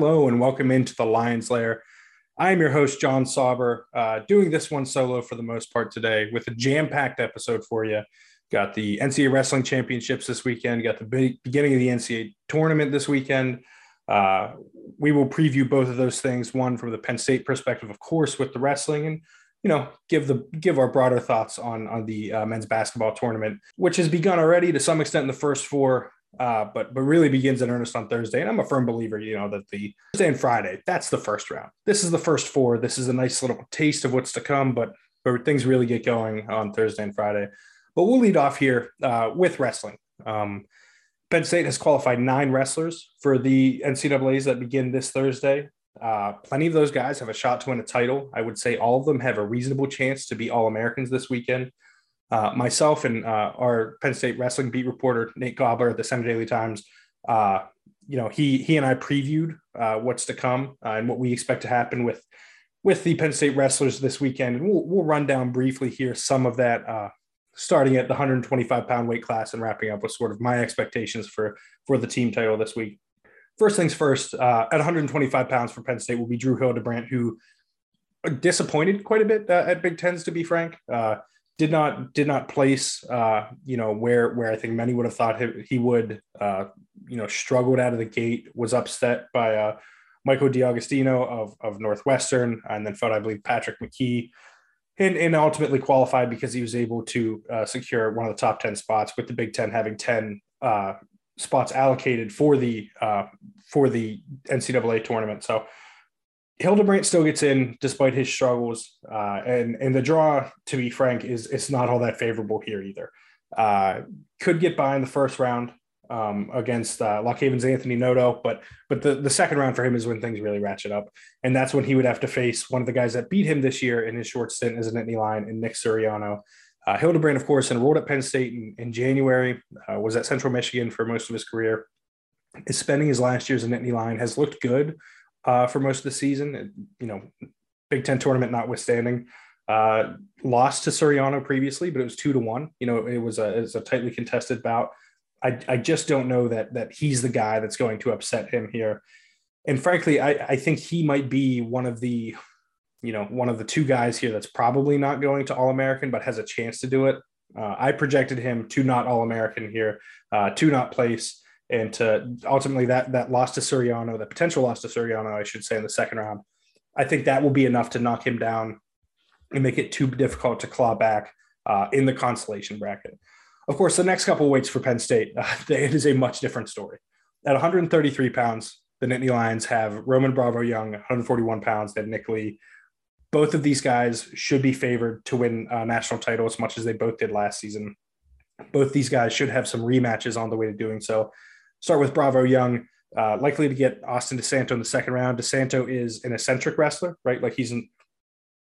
Hello and welcome into the Lions Lair. I am your host, Jon Sauber, uh, doing this one solo for the most part today with a jam packed episode for you. Got the NCAA Wrestling Championships this weekend, got the beginning of the NCAA tournament this weekend. Uh, we will preview both of those things, one from the Penn State perspective, of course, with the wrestling, and you know, give the give our broader thoughts on on the uh, men's basketball tournament, which has begun already to some extent in the first four uh, but but really begins in earnest on Thursday. And I'm a firm believer, you know, that the Thursday and Friday, that's the first round. This is the first four. This is a nice little taste of what's to come, but but things really get going on Thursday and Friday. But we'll lead off here uh, with wrestling. Um, Penn State has qualified nine wrestlers for the NCAA's that begin this Thursday. Uh, plenty of those guys have a shot to win a title. I would say all of them have a reasonable chance to be All Americans this weekend uh, myself and uh, our Penn State wrestling beat reporter Nate Cobler at the Centre Daily Times. Uh, you know, he he and I previewed uh, what's to come uh, and what we expect to happen with with the Penn State wrestlers this weekend, and we'll we'll run down briefly here some of that, uh, starting at the 125 pound weight class and wrapping up with sort of my expectations for for the team title this week. First things first, at 125 pounds for Penn State will be Drew Hildebrandt, who disappointed quite a bit at Big Tens, to be frank did not did not place uh, you know where where I think many would have thought he, he would uh, you know struggled out of the gate was upset by uh, Michael DeAugustino of of Northwestern and then felt I believe Patrick McKee and, and ultimately qualified because he was able to uh, secure one of the top 10 spots with the Big Ten having 10 uh, spots allocated for the uh, for the NCAA tournament. So Hildebrandt still gets in despite his struggles, uh, and and the draw, to be frank, is it's not all that favorable here either. Uh, could get by in the first round um, against uh, Anthony Noto, but but the, the second round for him is when things really ratchet up, and that's when he would have to face one of the guys that beat him this year in his short stint as an Nittany Lion in Nick Suriano. Uh, Hildebrandt, of course, enrolled at Penn State in, in January, uh, was at Central Michigan for most of his career. Is spending his last years in Nittany Lion, has looked good uh, for most of the season. You know, Big Ten tournament notwithstanding. Uh, lost to Suriano previously, but it was two to one. You know, it was a, it was a tightly contested bout. I, I just don't know that that he's the guy that's going to upset him here. And frankly, I, I think he might be one of the, you know, one of the two guys here that's probably not going to All American, but has a chance to do it. Uh, I projected him to not All American here, uh, to not place and to ultimately that that loss to Suriano, the potential loss to Suriano, I should say, in the second round, I think that will be enough to knock him down and make it too difficult to claw back uh, in the consolation bracket. Of course, the next couple weights for Penn State, uh, it is a much different story. At 133 pounds, the Nittany Lions have Roman Bravo Young, 141 pounds, have Nick Lee. Both of these guys should be favored to win a national title as much as they both did last season. Both these guys should have some rematches on the way to doing so start with Bravo Young. Uh, likely to get Austin DeSanto in the second round. DeSanto is an eccentric wrestler, right? Like he's an,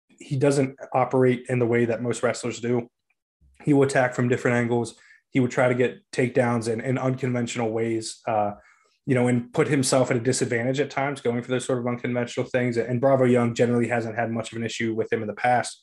he doesn't operate in the way that most wrestlers do. He will attack from different angles. He would try to get takedowns in, in unconventional ways, uh, you know, and put himself at a disadvantage at times going for those sort of unconventional things. And Bravo Young generally hasn't had much of an issue with him in the past.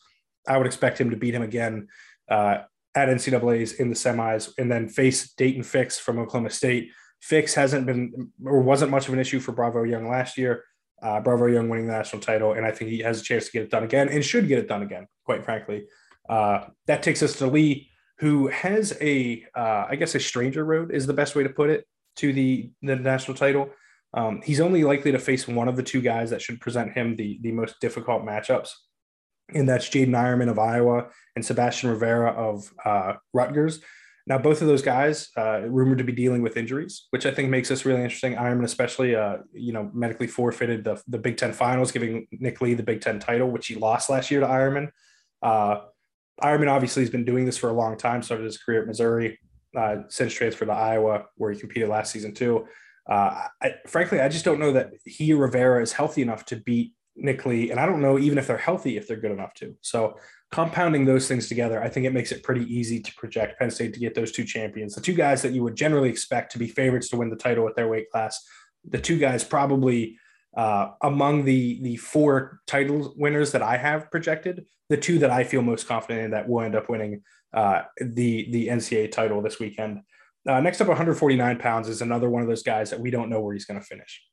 I would expect him to beat him again uh, at NCAA's in the semis and then face Daton Fix from Oklahoma State Fix hasn't been or wasn't much of an issue for Bravo Young last year. Uh, Bravo Young winning the national title, and I think he has a chance to get it done again and should get it done again, quite frankly. Uh, that takes us to Lee, who has a, uh, I guess, a stranger road is the best way to put it to the, the national title. Um, he's only likely to face one of the two guys that should present him the, the most difficult matchups, and that's Jaydin Eierman of Iowa and Sebastian Rivera of uh, Rutgers. Now, both of those guys uh, rumored to be dealing with injuries, which I think makes this really interesting. Eierman, especially, uh, you know, medically forfeited the, the Big Ten finals, giving Nick Lee the Big Ten title, which he lost last year to Eierman. Uh, Eierman obviously has been doing this for a long time. Started his career at Missouri, uh, since transferred to Iowa, where he competed last season too. Uh, I, frankly, I just don't know that he Rivera is healthy enough to beat Nick Lee, and I don't know even if they're healthy if they're good enough to. So compounding those things together, I think it makes it pretty easy to project Penn State to get those two champions, the two guys that you would generally expect to be favorites to win the title at their weight class. The two guys probably uh, among the the four title winners that I have projected, the two that I feel most confident in that will end up winning uh, the the NCAA title this weekend. Uh, next up, 149 pounds is another one of those guys that we don't know where he's going to finish.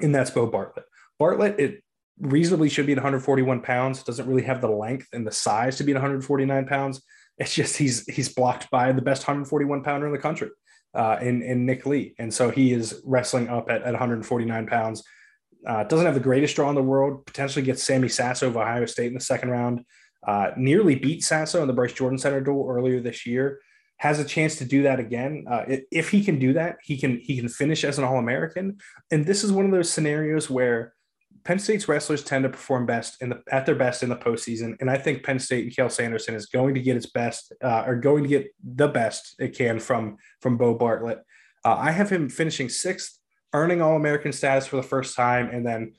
and that's Bo Bartlett. Bartlett, it reasonably should be at 141 pounds. Doesn't really have the length and the size to be at 149 pounds. It's just he's he's blocked by the best 141 pounder in the country, uh, in in Nick Lee, and so he is wrestling up at, at 149 pounds. Uh, doesn't have the greatest draw in the world. Potentially gets Sammy Sasso of Ohio State in the second round. Uh, nearly beat Sasso in the Bryce Jordan Center duel earlier this year. Has a chance to do that again. Uh, if he can do that, he can he can finish as an All American. And this is one of those scenarios where Penn State's wrestlers tend to perform best in the at their best in the postseason, and I think Penn State and Cael Sanderson is going to get its best, uh, or going to get the best it can from from Bo Bartlett. Uh, I have him finishing sixth, earning All American status for the first time, and then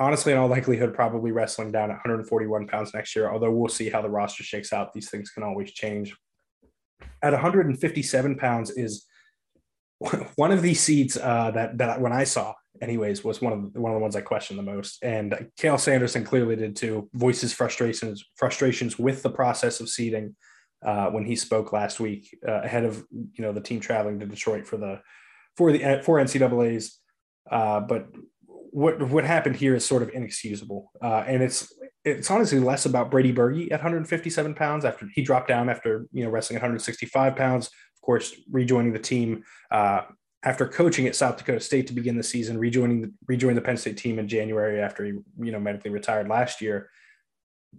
honestly, in all likelihood, probably wrestling down at 141 pounds next year. Although we'll see how the roster shakes out; these things can always change. At 157 pounds is one of these seeds uh, that that when I saw anyways, was one of the, one of the ones I questioned the most. And Cael Sanderson clearly did too. Voices frustrations frustrations with the process of seeding uh, when he spoke last week uh, ahead of you know the team traveling to Detroit for the for the for NCAA's. Uh, but what what happened here is sort of inexcusable, uh, and it's it's honestly less about Brady Berge at 157 pounds after he dropped down after you know wrestling at 165 pounds. Of course, rejoining the team uh, after coaching at South Dakota State to begin the season, rejoining the, rejoining the Penn State team in January after he you know medically retired last year.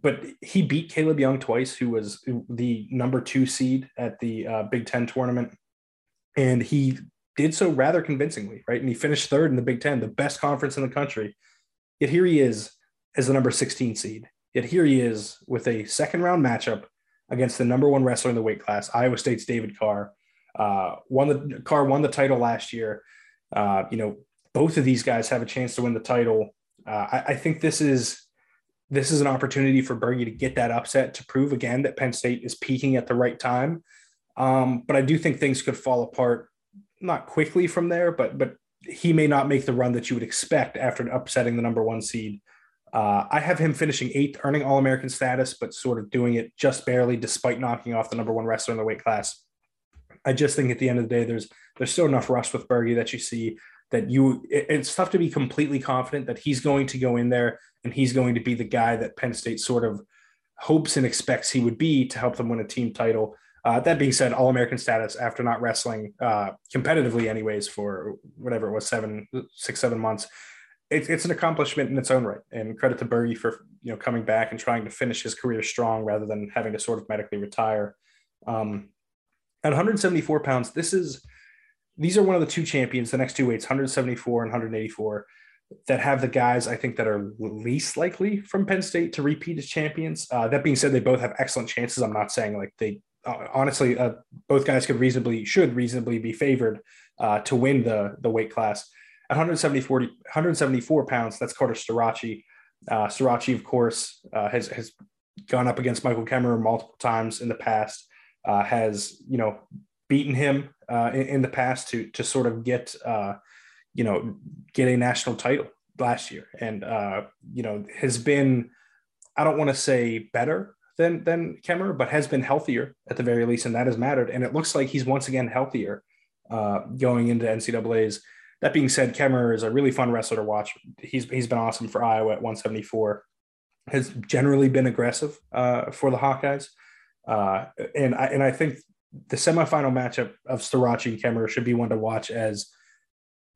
But he beat Caleb Young twice, who was the number two seed at the uh, Big Ten tournament, and he did so rather convincingly, right? And he finished third in the Big Ten, the best conference in the country. Yet here he is as the number 16 seed. Yet here he is with a second round matchup against the number one wrestler in the weight class, Iowa State's David Carr uh, won the Carr won the title last year. Uh, you know, both of these guys have a chance to win the title. Uh, I, I, think this is this is an opportunity for Berge to get that upset to prove again that Penn State is peaking at the right time. Um, but I do think things could fall apart, not quickly from there, but but he may not make the run that you would expect after upsetting the number one seed. Uh, I have him finishing eighth, earning All American status, but sort of doing it just barely, despite knocking off the number one wrestler in the weight class. I just think at the end of the day, there's there's still enough rust with Berge that you see that you it, it's tough to be completely confident that he's going to go in there and he's going to be the guy that Penn State sort of hopes and expects he would be to help them win a team title. Uh, that being said, All American status after not wrestling uh, competitively, anyways, for whatever it was seven, six, seven months, it, it's an accomplishment in its own right. And credit to Berge for you know coming back and trying to finish his career strong rather than having to sort of medically retire. Um, at 174 pounds, this is these are one of the two champions, the next two weights, 174 and 184, that have the guys I think that are least likely from Penn State to repeat as champions. Uh, that being said, they both have excellent chances. I'm not saying like they uh, honestly uh, both guys could reasonably should reasonably be favored uh, to win the the weight class. At 174, 174 pounds, that's Carter Starocci. Uh, Starocci, of course, uh, has has gone up against Michael Kemerer multiple times in the past uh, has you know beaten him uh, in, in, the past to to sort of get uh, you know get a national title last year, and uh, you know has been I don't want to say better than than Kemerer, but has been healthier at the very least, and that has mattered. And it looks like he's once again healthier uh, going into NCAA's. That being said, Kemmer is a really fun wrestler to watch. He's he's been awesome for Iowa at 174. Has generally been aggressive uh, for the Hawkeyes. Uh, and I and I think the semifinal matchup of Starocci and Kemerer should be one to watch as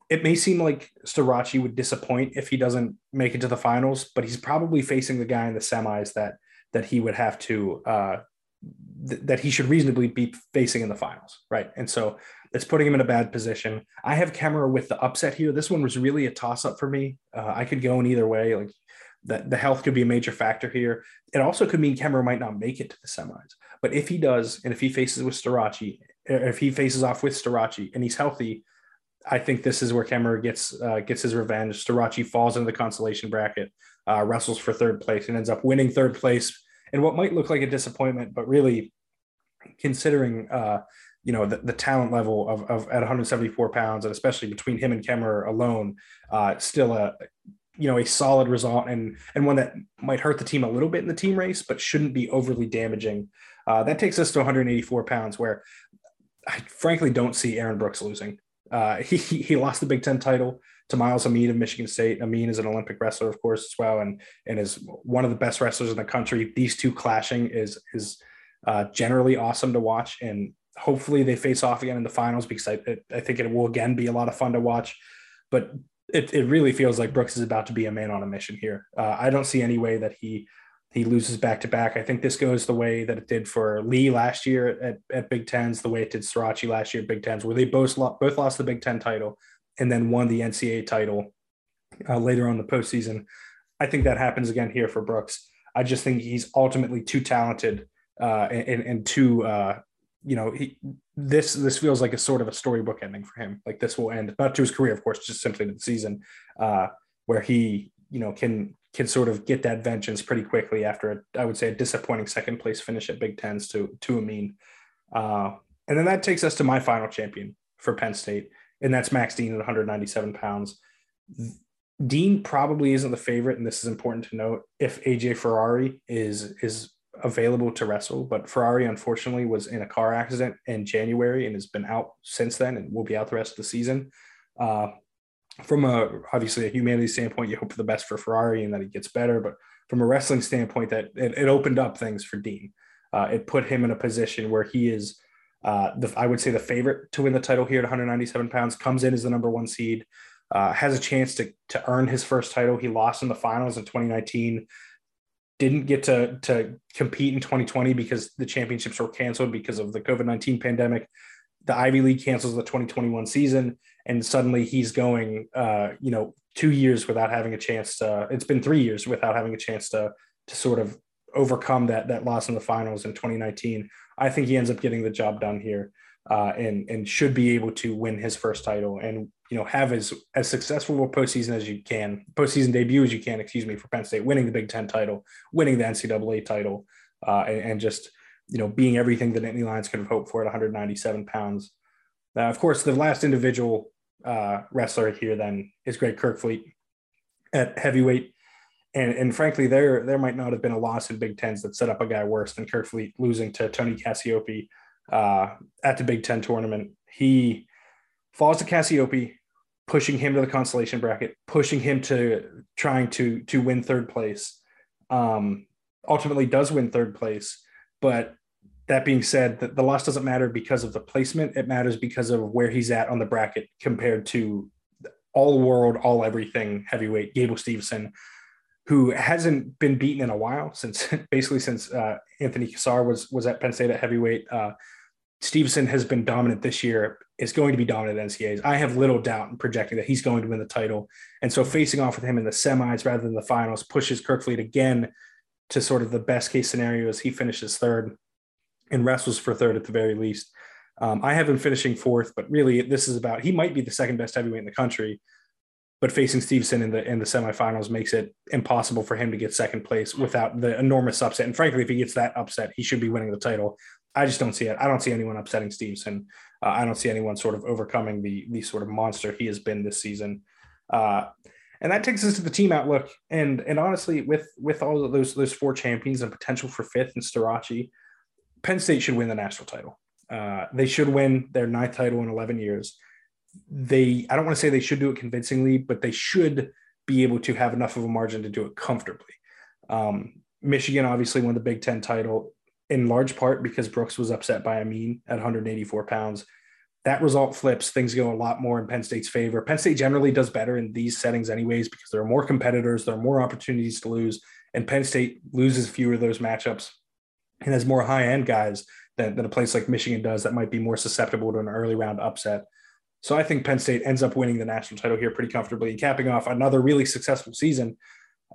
it may seem like Starocci would disappoint if he doesn't make it to the finals, but he's probably facing the guy in the semis that that he would have to uh, th- that he should reasonably be facing in the finals, right? And so it's putting him in a bad position. I have Kemerer with the upset here. This one was really a toss up for me. Uh, I could go in either way. Like that the health could be a major factor here. It also could mean Kemerer might not make it to the semis. But if he does, and if he faces with Starocci, if he faces off with Starocci and he's healthy, I think this is where Kemerer gets uh, gets his revenge. Starocci falls into the consolation bracket, uh, wrestles for third place, and ends up winning third place And what might look like a disappointment, but really, considering uh, you know the, the talent level of, of at 174 pounds, and especially between him and Kemerer alone, uh, still a you know a solid result and and one that might hurt the team a little bit in the team race, but shouldn't be overly damaging. Uh, that takes us to 184 pounds, where I frankly don't see Aaron Brooks losing. Uh, he he lost the Big Ten title to Myles Amine of Michigan State. Amine is an Olympic wrestler, of course, as well, and and is one of the best wrestlers in the country. These two clashing is is uh, generally awesome to watch, and hopefully they face off again in the finals because I I think it will again be a lot of fun to watch. But it, it really feels like Brooks is about to be a man on a mission here. Uh, I don't see any way that he he loses back to back. I think this goes the way that it did for Lee last year at, at Big Tens, the way it did Starocci last year at Big Tens, where they both lost, both lost the Big Ten title and then won the NCAA title uh, later on the postseason. I think that happens again here for Brooks. I just think he's ultimately too talented uh, and, and too, uh, you know, he, this this feels like a sort of a storybook ending for him. Like this will end not to his career, of course, just simply to the season, uh, where he, you know, can can sort of get that vengeance pretty quickly after a, I would say a disappointing second place finish at Big Tens to to Amine. Uh, and then that takes us to my final champion for Penn State, and that's Max Dean at 197 pounds. Dean probably isn't the favorite, and this is important to note. If AJ Ferrari is is available to wrestle, but Ferrari unfortunately was in a car accident in January and has been out since then, and will be out the rest of the season. Uh, from a obviously a humanity standpoint, you hope for the best for Ferrari and that he gets better. But from a wrestling standpoint, that it, it opened up things for Dean. Uh, it put him in a position where he is, uh, the, I would say, the favorite to win the title here at 197 pounds. Comes in as the number one seed, uh, has a chance to to earn his first title. He lost in the finals in 2019. Didn't get to to compete in 2020 because the championships were canceled because of the COVID 19 pandemic the Ivy League cancels the 2021 season, and suddenly he's going, uh, you know, two years without having a chance to. It's been three years without having a chance to to sort of overcome that that loss in the finals in 2019. I think he ends up getting the job done here, uh, and and should be able to win his first title and you know have as as successful a postseason as you can, postseason debut as you can. Excuse me for Penn State, winning the Big Ten title, winning the NCAA title, uh, and, and just you know, being everything that Nittany Lions could have hoped for at 197 pounds. Of course, the last individual uh, wrestler here then is Greg Kerkvliet at heavyweight. And, and frankly, there there might not have been a loss in Big Tens that set up a guy worse than Kerkvliet losing to Tony Cassioppi uh, at the Big Ten tournament. He falls to Cassioppi, pushing him to the consolation bracket, pushing him to trying to to win third place. Um, ultimately, does win third place but that being said, the, the loss doesn't matter because of the placement. It matters because of where he's at on the bracket compared to all world, all everything heavyweight Gable Steveson, who hasn't been beaten in a while since basically since uh, Anthony Cassar was was at Penn State at heavyweight. Uh, Steveson has been dominant this year. Is going to be dominant at NCAAs. I have little doubt in projecting that he's going to win the title. And so facing off with him in the semis rather than the finals pushes Kerkvliet again to sort of the best case scenario as he finishes third and wrestles for third at the very least. Um, I have him finishing fourth, but really this is about he might be the second best heavyweight in the country, but facing Steveson in the in the semifinals makes it impossible for him to get second place without the enormous upset. And frankly, if he gets that upset, he should be winning the title. I just don't see it. I don't see anyone upsetting Steveson. Uh, I don't see anyone sort of overcoming the the sort of monster he has been this season. Uh, and that takes us to the team outlook. And and honestly, with with all of those those four champions and potential for fifth and Starocci, Penn State should win the national title. Uh, they should win their ninth title in 11 years. They I don't want to say they should do it convincingly, but they should be able to have enough of a margin to do it comfortably. Um, Michigan obviously won the Big Ten title in large part because Brooks was upset by Amine at 184 pounds that result flips, things go a lot more in Penn State's favor. Penn State generally does better in these settings, anyways, because there are more competitors, there are more opportunities to lose, and Penn State loses fewer of those matchups and has more high end guys than, than a place like Michigan does that might be more susceptible to an early round upset. So I think Penn State ends up winning the national title here pretty comfortably and capping off another really successful season.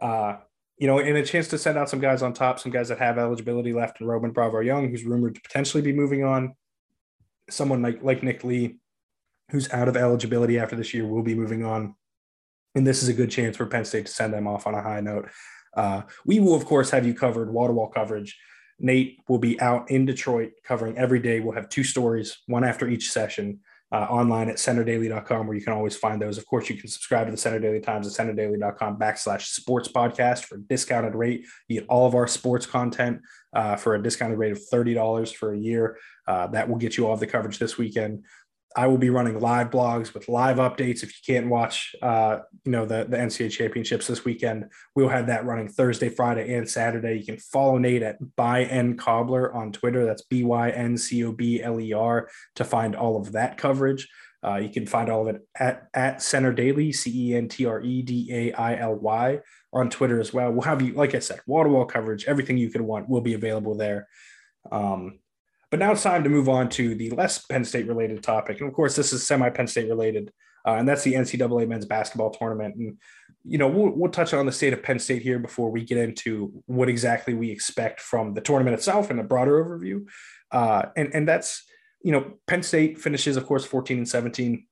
Uh, you know, and a chance to send out some guys on top, some guys that have eligibility left, and Roman Bravo Young, who's rumored to potentially be moving on someone like like Nick Lee, who's out of eligibility after this year, will be moving on, and this is a good chance for Penn State to send them off on a high note. Uh, we will, of course, have you covered wall to wall coverage. Nate will be out in Detroit covering every day. We'll have two stories, one after each session uh, online at centredaily.com where you can always find those. Of course, you can subscribe to the Centre Daily Times at centredaily.com backslash sports podcast for discounted rate. You get all of our sports content uh, for a discounted rate of $30 for a year. Uh, that will get you all of the coverage this weekend. I will be running live blogs with live updates. If you can't watch, uh, you know, the, the NCAA championships this weekend, we'll have that running Thursday, Friday, and Saturday. You can follow Nate at by N Cobbler on Twitter. That's B Y N C O B L E R to find all of that coverage. Uh, you can find all of it at, at Centre Daily, C E N T R E D A I L Y, on Twitter as well. We'll have you, like I said, wall to wall coverage, everything you could want will be available there. Um, but now it's time to move on to the less Penn State related topic. And of course, this is semi Penn State related, uh, and that's the NCAA men's basketball tournament. And, you know, we'll, we'll touch on the state of Penn State here before we get into what exactly we expect from the tournament itself and a broader overview. Uh, and, and that's, you know, Penn State finishes, of course, 14 and 17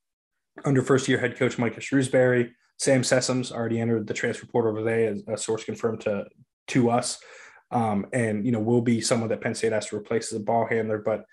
under first year head coach Micah Shrewsberry. Sam Sessoms already entered the transfer portal today, as a source confirmed to to us um, and you know will be someone that Penn State has to replace as a ball handler. But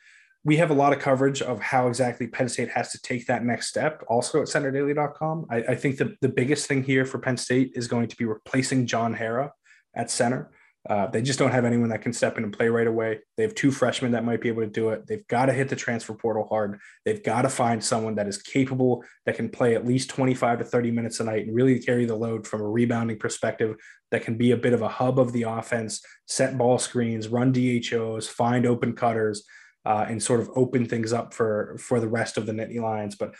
we have a lot of coverage of how exactly Penn State has to take that next step. Also at centredaily.com, I, I think the, the biggest thing here for Penn State is going to be replacing John Harrar at center. Uh, they just don't have anyone that can step in and play right away. They have two freshmen that might be able to do it. They've got to hit the transfer portal hard. They've got to find someone that is capable that can play at least 25 to 30 minutes a night and really carry the load from a rebounding perspective that can be a bit of a hub of the offense, set ball screens, run DHOs, find open cutters. Uh, and sort of open things up for for the rest of the Nittany Lions. But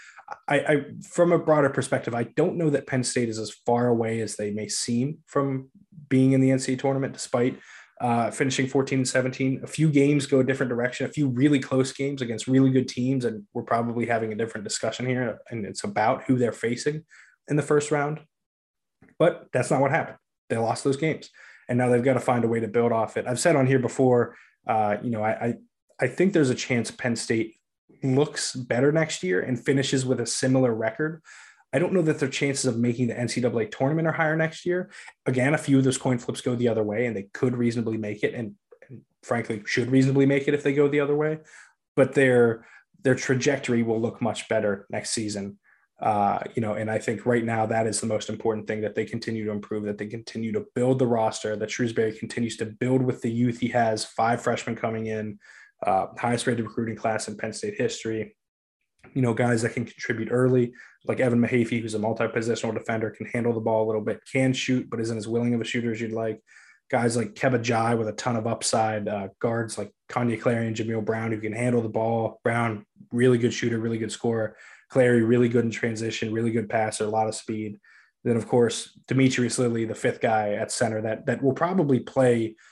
I, I, from a broader perspective, I don't know that Penn State is as far away as they may seem from being in the NCAA tournament, despite uh, finishing 14 and 17. A few games go a different direction, a few really close games against really good teams. And we're probably having a different discussion here. And it's about who they're facing in the first round. But that's not what happened. They lost those games. And now they've got to find a way to build off it. I've said on here before, uh, you know, I, I, I think there's a chance Penn State looks better next year and finishes with a similar record I don't know that their chances of making the NCAA tournament are higher next year. Again, a few of those coin flips go the other way, and they could reasonably make it, and, and frankly, should reasonably make it if they go the other way. But their their trajectory will look much better next season. Uh, you know, and I think right now that is the most important thing that they continue to improve, that they continue to build the roster, that Shrewsberry continues to build with the youth he has, five freshmen coming in, uh, highest rated recruiting class in Penn State history you know, guys that can contribute early, like Evan Mahaffey, who's a multi-positional defender, can handle the ball a little bit, can shoot, but isn't as willing of a shooter as you'd like. Guys like Keba Njie with a ton of upside, uh, guards like Kanye Clary and Jameel Brown who can handle the ball. Brown, really good shooter, really good scorer. Clary, really good in transition, really good passer, a lot of speed. Then, of course, Demetrius Lilly, the fifth guy at center, that that will probably play –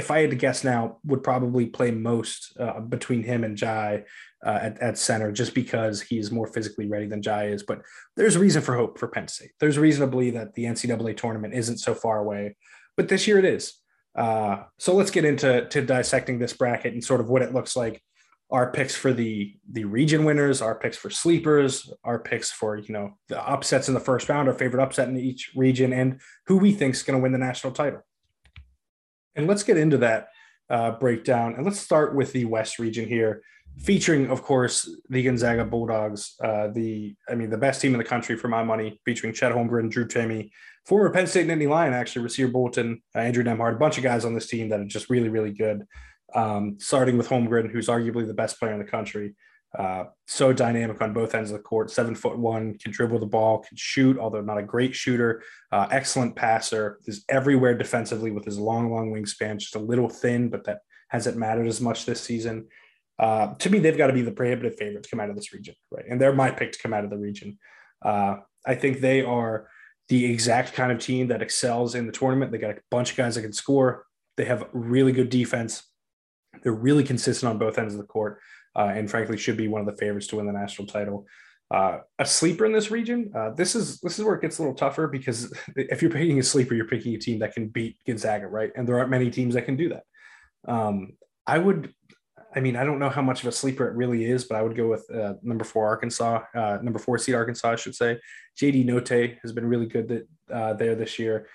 if I had to guess now, would probably play most uh, between him and Jai uh, at, at center, just because he's more physically ready than Jai is. But there's reason for hope for Penn State. There's reason to believe that the NCAA tournament isn't so far away, but this year it is. Uh, so let's get into to dissecting this bracket and sort of what it looks like. Our picks for the the region winners, our picks for sleepers, our picks for you know the upsets in the first round, our favorite upset in each region, and who we think is going to win the national title. And let's get into that uh, breakdown. And let's start with the West region here, featuring, of course, the Gonzaga Bulldogs, uh, the I mean, the best team in the country for my money, featuring Chet Holmgren, Drew Timme, former Penn State and Nittany Lion, actually, Rasir Bolton, uh, Andrew Nembhard, a bunch of guys on this team that are just really, really good. Um, starting with Holmgren, who's arguably the best player in the country. Uh, so dynamic on both ends of the court. Seven foot one, can dribble the ball, can shoot, although not a great shooter. Uh, excellent passer. Is everywhere defensively with his long, long wingspan. Just a little thin, but that hasn't mattered as much this season. Uh, to me, they've got to be the prohibitive favorite to come out of this region, right? And they're my pick to come out of the region. Uh, I think they are the exact kind of team that excels in the tournament. They got a bunch of guys that can score. They have really good defense. They're really consistent on both ends of the court uh, and frankly should be one of the favorites to win the national title. Uh, a sleeper in this region, uh, this is this is where it gets a little tougher because if you're picking a sleeper, you're picking a team that can beat Gonzaga, right? And there aren't many teams that can do that. Um, I would, I mean, I don't know how much of a sleeper it really is, but I would go with uh, number four Arkansas, uh, number four seed Arkansas, I should say. JD Notae has been really good that, uh, there this year.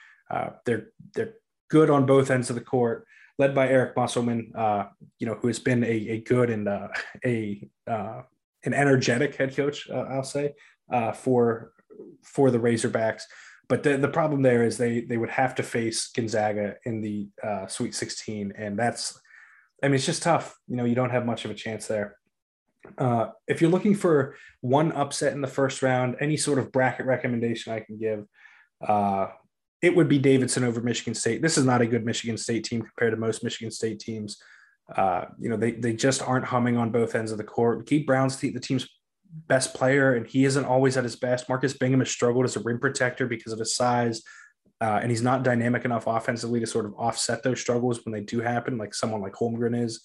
they're they're good on both ends of the court led by Eric Musselman, uh, you know, who has been a, a good and uh, a uh, an energetic head coach, uh, I'll say, uh, for for the Razorbacks. But the, the problem there is they they would have to face Gonzaga in the uh, Sweet 16, and that's, I mean, it's just tough. You know, you don't have much of a chance there. If you're looking for one upset in the first round, any sort of bracket recommendation I can give, it would be Davidson over Michigan State. This is not a good Michigan State team compared to most Michigan State teams. Uh, you know, they they just aren't humming on both ends of the court. Keith Brown's the, the team's best player, and he isn't always at his best. Marcus Bingham has struggled as a rim protector because of his size, uh, and he's not dynamic enough offensively to sort of offset those struggles when they do happen, like someone like Holmgren is.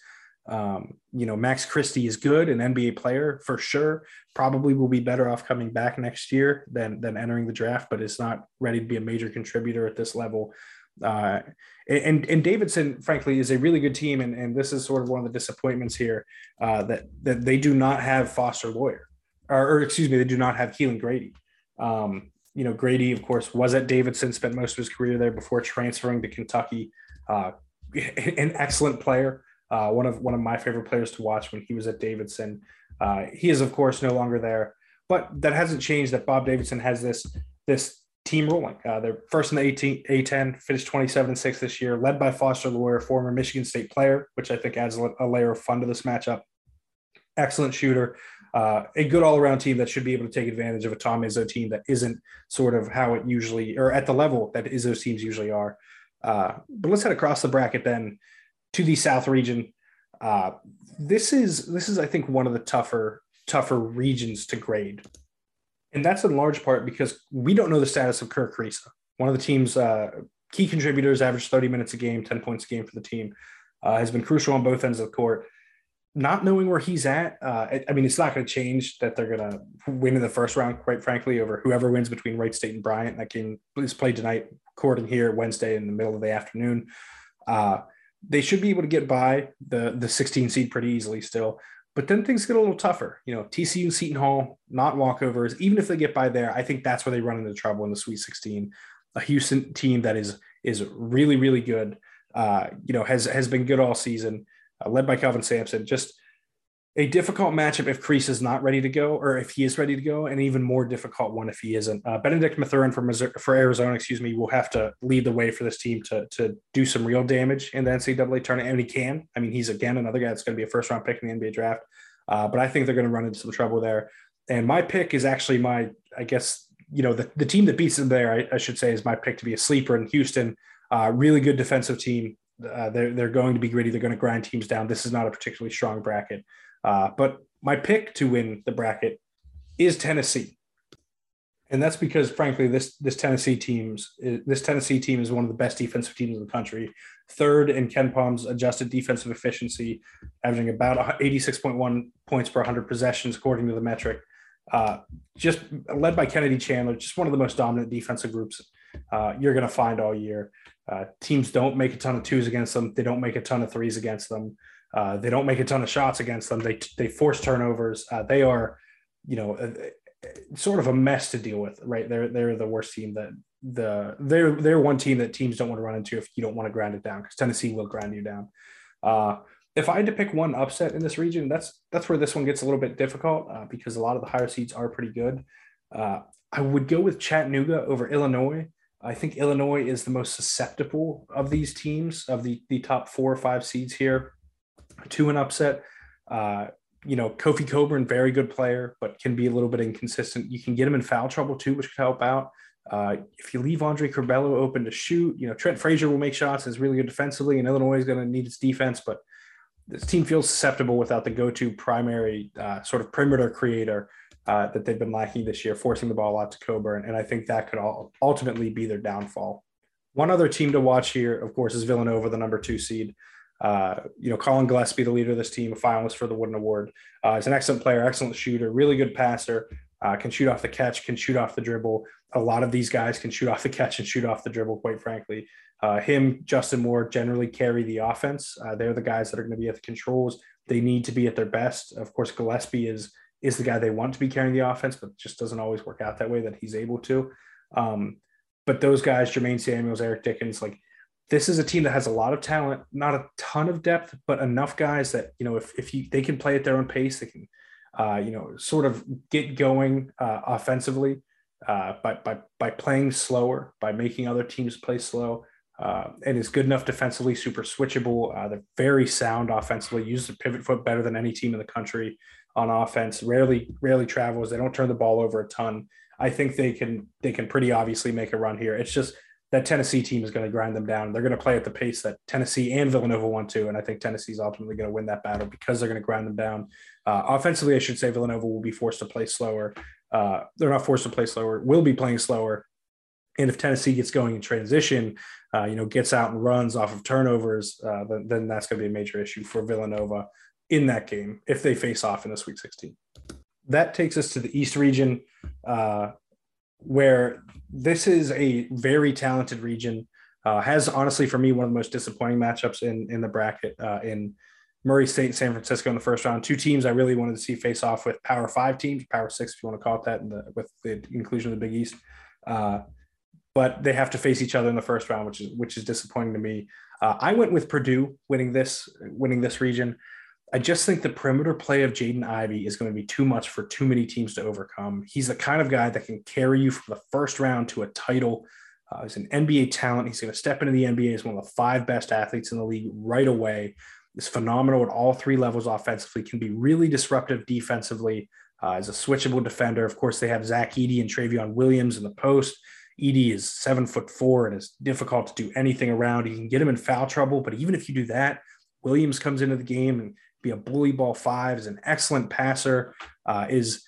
Um, you know, Max Christie is good, an NBA player for sure. Probably will be better off coming back next year than than entering the draft, but is not ready to be a major contributor at this level. Uh, and and Davidson, frankly, is a really good team, and, and this is sort of one of the disappointments here uh, that that they do not have Foster Loyer, or, or, excuse me, they do not have Kellan Grady. Um, you know, Grady, of course, was at Davidson, spent most of his career there before transferring to Kentucky. Uh, an excellent player, uh, one of one of my favorite players to watch when he was at Davidson. Uh, he is, of course, no longer there, but that hasn't changed. That Bob Davidson has this this team rolling. Uh, they're first in the 18, A10, finished 27 and 6 this year, led by Foster Loyer, former Michigan State player, which I think adds a, layer of fun to this matchup. Excellent shooter. Uh, a good all around team that should be able to take advantage of a Tom Izzo team that isn't sort of how it usually, or at the level that Izzo's teams usually are. Uh, but let's head across the bracket then to the South region. Uh, this is this is I think one of the tougher tougher regions to grade. And that's in large part because we don't know the status of Kerr Kriisa, one of the team's uh, key contributors, averaged 30 minutes a game, 10 points a game for the team, uh, has been crucial on both ends of the court. Not knowing where he's at, uh, I, I, mean, it's not going to change that they're going to win in the first round, quite frankly, over whoever wins between Wright State and Bryant. That game is played tonight, recording here Wednesday in the middle of the afternoon. They should be able to get by the the 16 seed pretty easily still. But then things get a little tougher. You know, TCU Seton Hall, not walkovers. Even if they get by there, I think that's where they run into trouble in the Sweet 16. A Houston team that is is really really good. Uh, you know, has has been good all season, uh, led by Kelvin Sampson. Just a difficult matchup if Kriisa is not ready to go, or if he is ready to go, and even more difficult one if he isn't. Uh, Bennedict Mathurin for Missouri, for Arizona, excuse me, will have to lead the way for this team to to do some real damage in the NCAA tournament, and he can. I mean, he's again another guy that's going to be a first round pick in the NBA draft, uh, but I think they're going to run into some trouble there. And my pick is actually my, I guess, you know, the, the team that beats them there, I, I should say, is my pick to be a sleeper in Houston. Uh, really good defensive team. Uh, they're they're going to be gritty. They're going to grind teams down. This is not a particularly strong bracket. Uh, but my pick to win the bracket is Tennessee. And that's because, frankly, this this Tennessee teams this Tennessee team is one of the best defensive teams in the country. Third in KenPom's adjusted defensive efficiency, averaging about 86.1 points per 100 possessions, according to the metric. Uh, just led by Kennedy Chandler, just one of the most dominant defensive groups uh, you're going to find all year. Uh, teams don't make a ton of twos against them. They don't make a ton of threes against them. Uh, they don't make a ton of shots against them. They they force turnovers. Uh, they are, you know, sort of a mess to deal with. Right? They're they're the worst team that the they're they're one team that teams don't want to run into if you don't want to grind it down because Tennessee will grind you down. Uh, if I had to pick one upset in this region, that's that's where this one gets a little bit difficult uh, because a lot of the higher seeds are pretty good. Uh, I would go with Chattanooga over Illinois. I think Illinois is the most susceptible of these teams of the the top four or five seeds here to an upset. Uh, you know, Kofi Cockburn, very good player, but can be a little bit inconsistent. You can get him in foul trouble too, which could help out. Uh, if you leave Andre Curbelo open to shoot, you know, Trent Frazier will make shots is really good defensively, and Illinois is going to need its defense, but this team feels susceptible without the go-to primary uh, sort of perimeter creator uh, that they've been lacking this year, forcing the ball out to Cockburn, and I think that could all ultimately be their downfall. One other team to watch here, of course, is Villanova, the number two seed. Uh, you know, Collin Gillespie, the leader of this team, a finalist for the Wooden Award. Uh, he's an excellent player, excellent shooter, really good passer, uh, can shoot off the catch, can shoot off the dribble. A lot of these guys can shoot off the catch and shoot off the dribble, quite frankly. Uh, him, Justin Moore generally carry the offense. Uh, they're the guys that are going to be at the controls. They need to be at their best. Of course, Gillespie is is the guy they want to be carrying the offense, but just doesn't always work out that way that he's able to. Um, but those guys, Jermaine Samuels, Eric Dickens, like this is a team that has a lot of talent, not a ton of depth, but enough guys that you know if if you they can play at their own pace, they can uh, you know sort of get going uh, offensively uh, by by by playing slower, by making other teams play slow. uh, and is good enough defensively, super switchable. Uh, they're very sound offensively, use the pivot foot better than any team in the country on offense. Rarely, rarely travels. They don't turn the ball over a ton. I think they can they can pretty obviously make a run here. It's just that Tennessee team is going to grind them down. They're going to play at the pace that Tennessee and Villanova want to, and I think Tennessee is ultimately going to win that battle because they're going to grind them down. Uh, offensively, I should say Villanova will be forced to play slower. Uh, they're not forced to play slower; will be playing slower. And if Tennessee gets going in transition, uh, you know, gets out and runs off of turnovers, uh, then, then that's going to be a major issue for Villanova in that game if they face off in this Week 16. That takes us to the East region, uh, where this is a very talented region. Uh, has honestly for me one of the most disappointing matchups in in the bracket uh, in Murray State and San Francisco in the first round. Two teams I really wanted to see face off with Power Five teams, Power Six if you want to call it that, the, with the inclusion of the Big East. Uh, but they have to face each other in the first round, which is which is disappointing to me. Uh, I went with Purdue winning this winning this region. I just think the perimeter play of Jaden Ivey is going to be too much for too many teams to overcome. He's the kind of guy that can carry you from the first round to a title. Uh, he's an NBA talent. He's going to step into the NBA as one of the five best athletes in the league right away. Is phenomenal at all three levels offensively. Can be really disruptive defensively. Uh, as a switchable defender, of course, they have Zach Edey and Trevion Williams in the post. Edey is seven foot four and is difficult to do anything around. You can get him in foul trouble, but even if you do that, Williams comes into the game and be a bully ball five, is an excellent passer, uh, is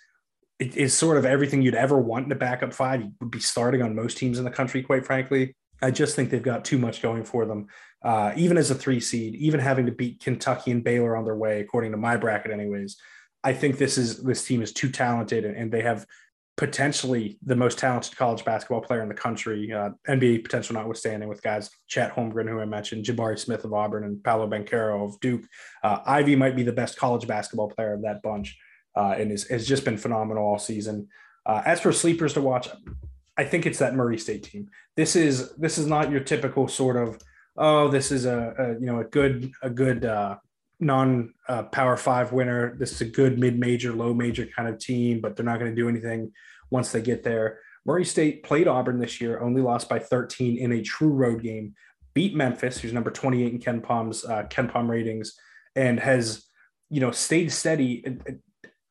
is sort of everything you'd ever want in a backup five. You would be starting on most teams in the country, quite frankly. I just think they've got too much going for them. Uh, even as a three seed, even having to beat Kentucky and Baylor on their way, according to my bracket, anyways. I think this is this team is too talented and, and they have potentially the most talented college basketball player in the country, uh, NBA potential notwithstanding, with guys Chet Holmgren, who I mentioned, Jabari Smith of Auburn, and Paolo Banchero of Duke. Uh, Ivey might be the best college basketball player of that bunch, uh, and is, has just been phenomenal all season. Uh, as for sleepers to watch, I think it's that Murray State team. This is this is not your typical sort of oh this is a, a you know a good a good uh, non uh, power five winner. This is a good mid major, low major kind of team, but they're not going to do anything once they get there. Murray State played Auburn this year, only lost by 13 in a true road game, beat Memphis, who's number 28 in KenPom's uh, KenPom ratings, and has, you know, stayed steady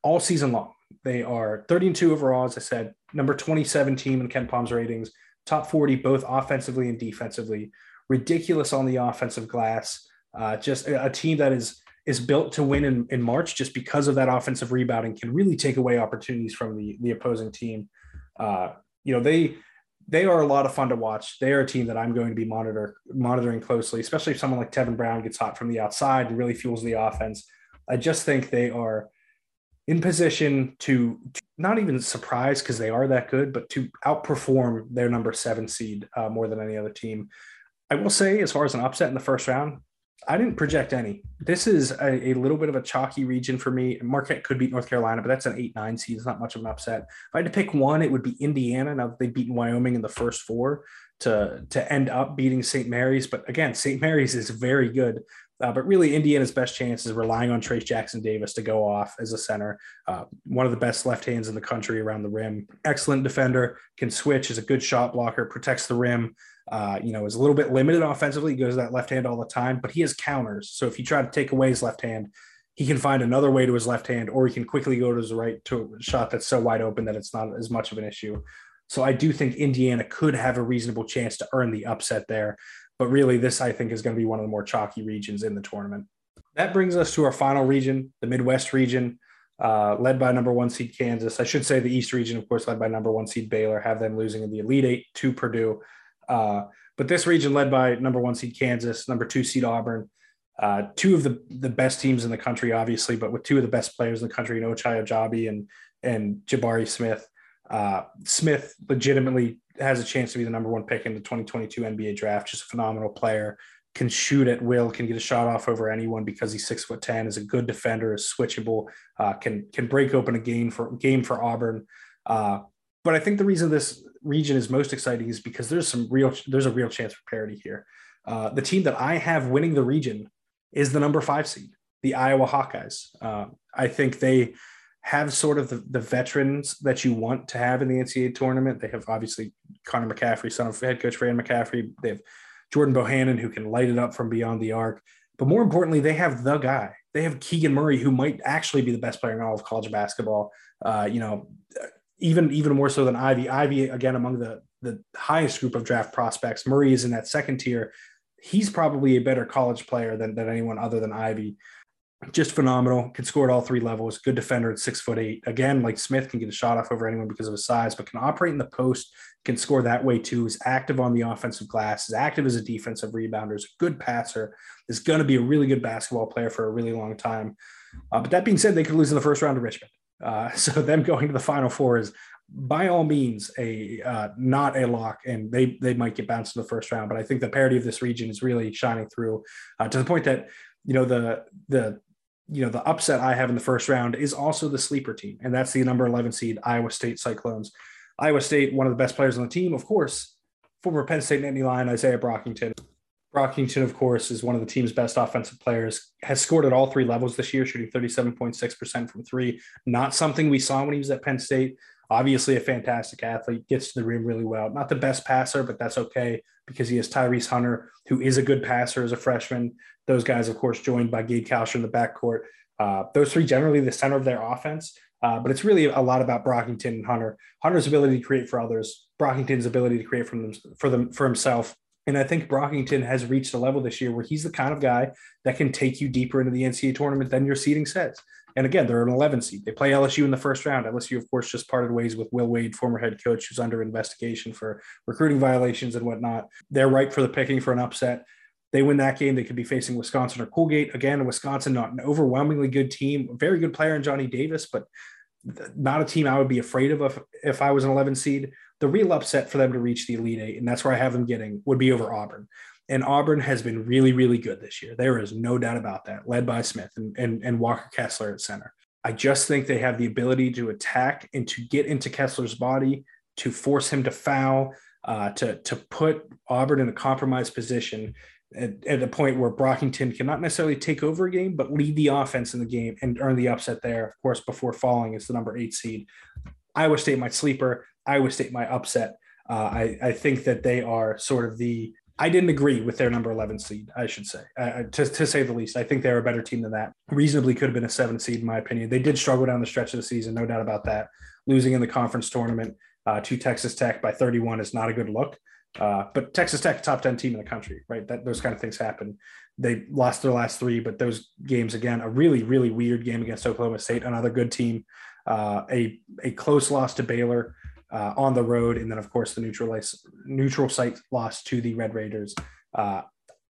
all season long. They are 32 overall, as I said, number 27 team in KenPom's ratings, top 40 both offensively and defensively. Ridiculous on the offensive glass. Uh, just a, team that is is built to win in, in March just because of that offensive rebounding can really take away opportunities from the, the opposing team. Uh, you know, they they are a lot of fun to watch. They are a team that I'm going to be monitor monitoring closely, especially if someone like Tevin Brown gets hot from the outside and really fuels the offense. I just think they are in position to, to not even surprise because they are that good, but to outperform their number seven seed uh, more than any other team. I will say, as far as an upset in the first round, I didn't project any. This is a, a, little bit of a chalky region for me. Marquette could beat North Carolina, but that's an eight nine seed. It's not much of an upset. If I had to pick one, it would be Indiana. Now they've beaten Wyoming in the first four to to end up beating St. Mary's. But again, St. Mary's is very good. Uh, but really, Indiana's best chance is relying on Trayce Jackson Davis to go off as a center. Uh, one of the best left hands in the country around the rim. Excellent defender, can switch, is a good shot blocker, protects the rim. Uh, you know, is a little bit limited offensively. He goes to that left hand all the time, but he has counters. So if you try to take away his left hand, he can find another way to his left hand, or he can quickly go to his right to a shot that's so wide open that it's not as much of an issue. So I do think Indiana could have a reasonable chance to earn the upset there. But really, this I think is going to be one of the more chalky regions in the tournament. That brings us to our final region, the Midwest region, uh, led by number one seed Kansas. I should say the East region, of course, led by number one seed Baylor, have them losing in the Elite Eight to Purdue. Uh, but this region led by number one seed Kansas, number two seed Auburn, uh, two of the, the best teams in the country, obviously, but with two of the best players in the country, Ochai Agbaji and and Jabari Smith. Uh, Smith legitimately has a chance to be the number one pick in the 2022 NBA draft. Just a phenomenal player. Can shoot at will. Can get a shot off over anyone because he's six foot ten. Is a good defender. Is switchable. Uh, can can break open a game for game for Auburn. Uh, but I think the reason this region is most exciting is because there's some real there's a real chance for parity here. Uh, the team that I have winning the region is the number five seed, the Iowa Hawkeyes. Uh, I think they have sort of the, the veterans that you want to have in the NCAA tournament. They have obviously Connor McCaffery, son of head coach Fran McCaffery. They have Jordan Bohannon, who can light it up from beyond the arc. But more importantly, they have the guy. They have Keegan Murray, who might actually be the best player in all of college basketball. Uh, you know, even even more so than Ivey. Ivey again among the the highest group of draft prospects. Murray is in that second tier. He's probably a better college player than, than anyone other than Ivey just phenomenal. Can score at all three levels. Good defender at six foot eight. Again, like Smith can get a shot off over anyone because of his size, but can operate in the post. Can score that way too. Is active on the offensive glass. Is active as a defensive rebounder. Is a good passer. Is going to be a really good basketball player for a really long time. Uh, but that being said, they could lose in the first round to Richmond. Uh, so them going to the Final Four is by all means a uh, not a lock, and they they might get bounced in the first round. But I think the parity of this region is really shining through uh, to the point that you know the the you know, the upset I have in the first round is also the sleeper team, and that's the number 11 seed Iowa State Cyclones. Iowa State, one of the best players on the team, of course, former Penn State Nittany Lion Izaiah Brockington. Brockington, of course, is one of the team's best offensive players, has scored at all three levels this year, shooting 37.6% from three. Not something we saw when he was at Penn State. Obviously, a fantastic athlete, gets to the rim really well. Not the best passer, but that's okay because he has Tyrese Hunter, who is a good passer as a freshman. Those guys, of course, joined by Gabe Kalscheur in the backcourt. Uh, those three generally the center of their offense, uh, but it's really a lot about Brockington and Hunter. Hunter's ability to create for others, Brockington's ability to create from them, for them for himself. And I think Brockington has reached a level this year where he's the kind of guy that can take you deeper into the NCAA tournament than your seeding says. And again, they're an 11 seed. They play LSU in the first round. LSU, of course, just parted ways with Will Wade, former head coach, who's under investigation for recruiting violations and whatnot. They're ripe for the picking for an upset. They win that game, they could be facing Wisconsin or Colgate. Again, Wisconsin, not an overwhelmingly good team, very good player in Johnny Davis, but not a team I would be afraid of if, if I was an 11 seed. The real upset for them to reach the Elite Eight, and that's where I have them getting, would be over Auburn. And Auburn has been really, really good this year. There is no doubt about that, led by Smith and, and, and Walker Kessler at center. I just think they have the ability to attack and to get into Kessler's body, to force him to foul, uh, to, to put Auburn in a compromised position at, at a point where Brockington cannot necessarily take over a game, but lead the offense in the game and earn the upset there, of course, before falling as the number eight seed. Iowa State, my sleeper. Iowa State, my upset. Uh, I, I think that they are sort of the. I didn't agree with their number 11 seed, I should say, uh, to, to say the least. I think they're a better team than that. Reasonably could have been a seven seed, in my opinion. They did struggle down the stretch of the season, no doubt about that. Losing in the conference tournament uh, to Texas Tech by 31 is not a good look. Uh, but Texas Tech, top 10 team in the country, right? That those kind of things happen. They lost their last three, but those games again, a really, really weird game against Oklahoma State, another good team, uh, a a close loss to Baylor uh, on the road, and then of course the neutral neutral site loss to the Red Raiders. Uh,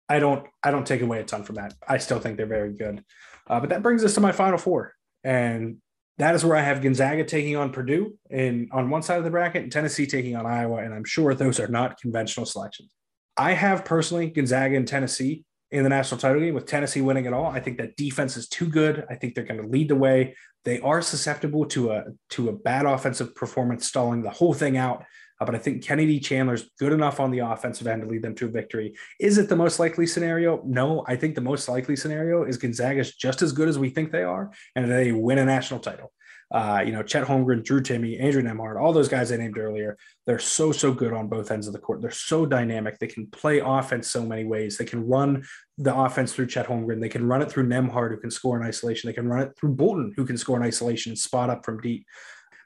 I don't I don't take away a ton from that. I still think they're very good. Uh, but that brings us to my final four, and that is where I have Gonzaga taking on Purdue and on one side of the bracket and Tennessee taking on Iowa. And I'm sure those are not conventional selections. I have personally Gonzaga and Tennessee in the national title game with Tennessee winning it all. I think that defense is too good. I think they're going to lead the way. They are susceptible to a to a bad offensive performance stalling the whole thing out. Uh, but I think Kennedy Chandler's good enough on the offensive end to lead them to a victory. Is it the most likely scenario? No, I think the most likely scenario is Gonzaga's just as good as we think they are, and they win a national title. Uh, you know, Chet Holmgren, Drew Timme, Andrew Nembhard, all those guys I named earlier, they're so, so good on both ends of the court. They're so dynamic. They can play offense so many ways. They can run the offense through Chet Holmgren. They can run it through Nembhard, who can score in isolation. They can run it through Bolton, who can score in isolation and spot up from deep.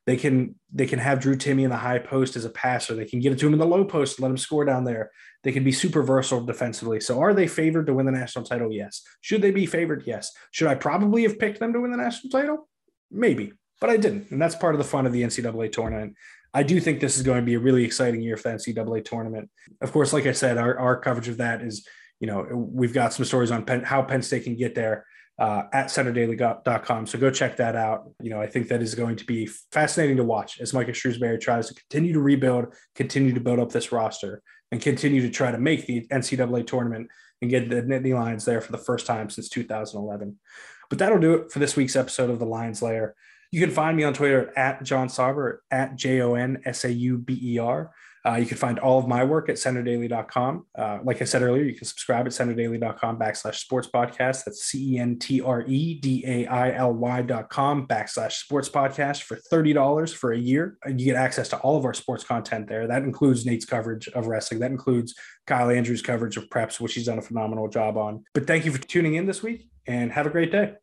They can they can have Drew Timme in the high post as a passer. They can get it to him in the low post, let him score down there. They can be super versatile defensively. So are they favored to win the national title? Yes. Should they be favored? Yes. Should I probably have picked them to win the national title? Maybe, but I didn't. And that's part of the fun of the NCAA tournament. I do think this is going to be a really exciting year for the NCAA tournament. Of course, like I said, our, our coverage of that is, you know, we've got some stories on Penn, how Penn State can get there uh, at centredaily.com. So go check that out. You know, I think that is going to be fascinating to watch as Micah Shrewsberry tries to continue to rebuild, continue to build up this roster, and continue to try to make the NCAA tournament and get the Nittany Lions there for the first time since 2011. But that'll do it for this week's episode of the Lions Lair. You can find me on Twitter at Jon Sauber, at J O N S A U B E R. Uh, you can find all of my work at centredaily.com. Uh, like I said earlier, you can subscribe at centredaily.com backslash sports podcast. That's C E N T R E D A I L Y.com backslash sports podcast for $30 for a year. And you get access to all of our sports content there. That includes Nate's coverage of wrestling, that includes Kyle Andrews' coverage of preps, which he's done a phenomenal job on. But thank you for tuning in this week and have a great day.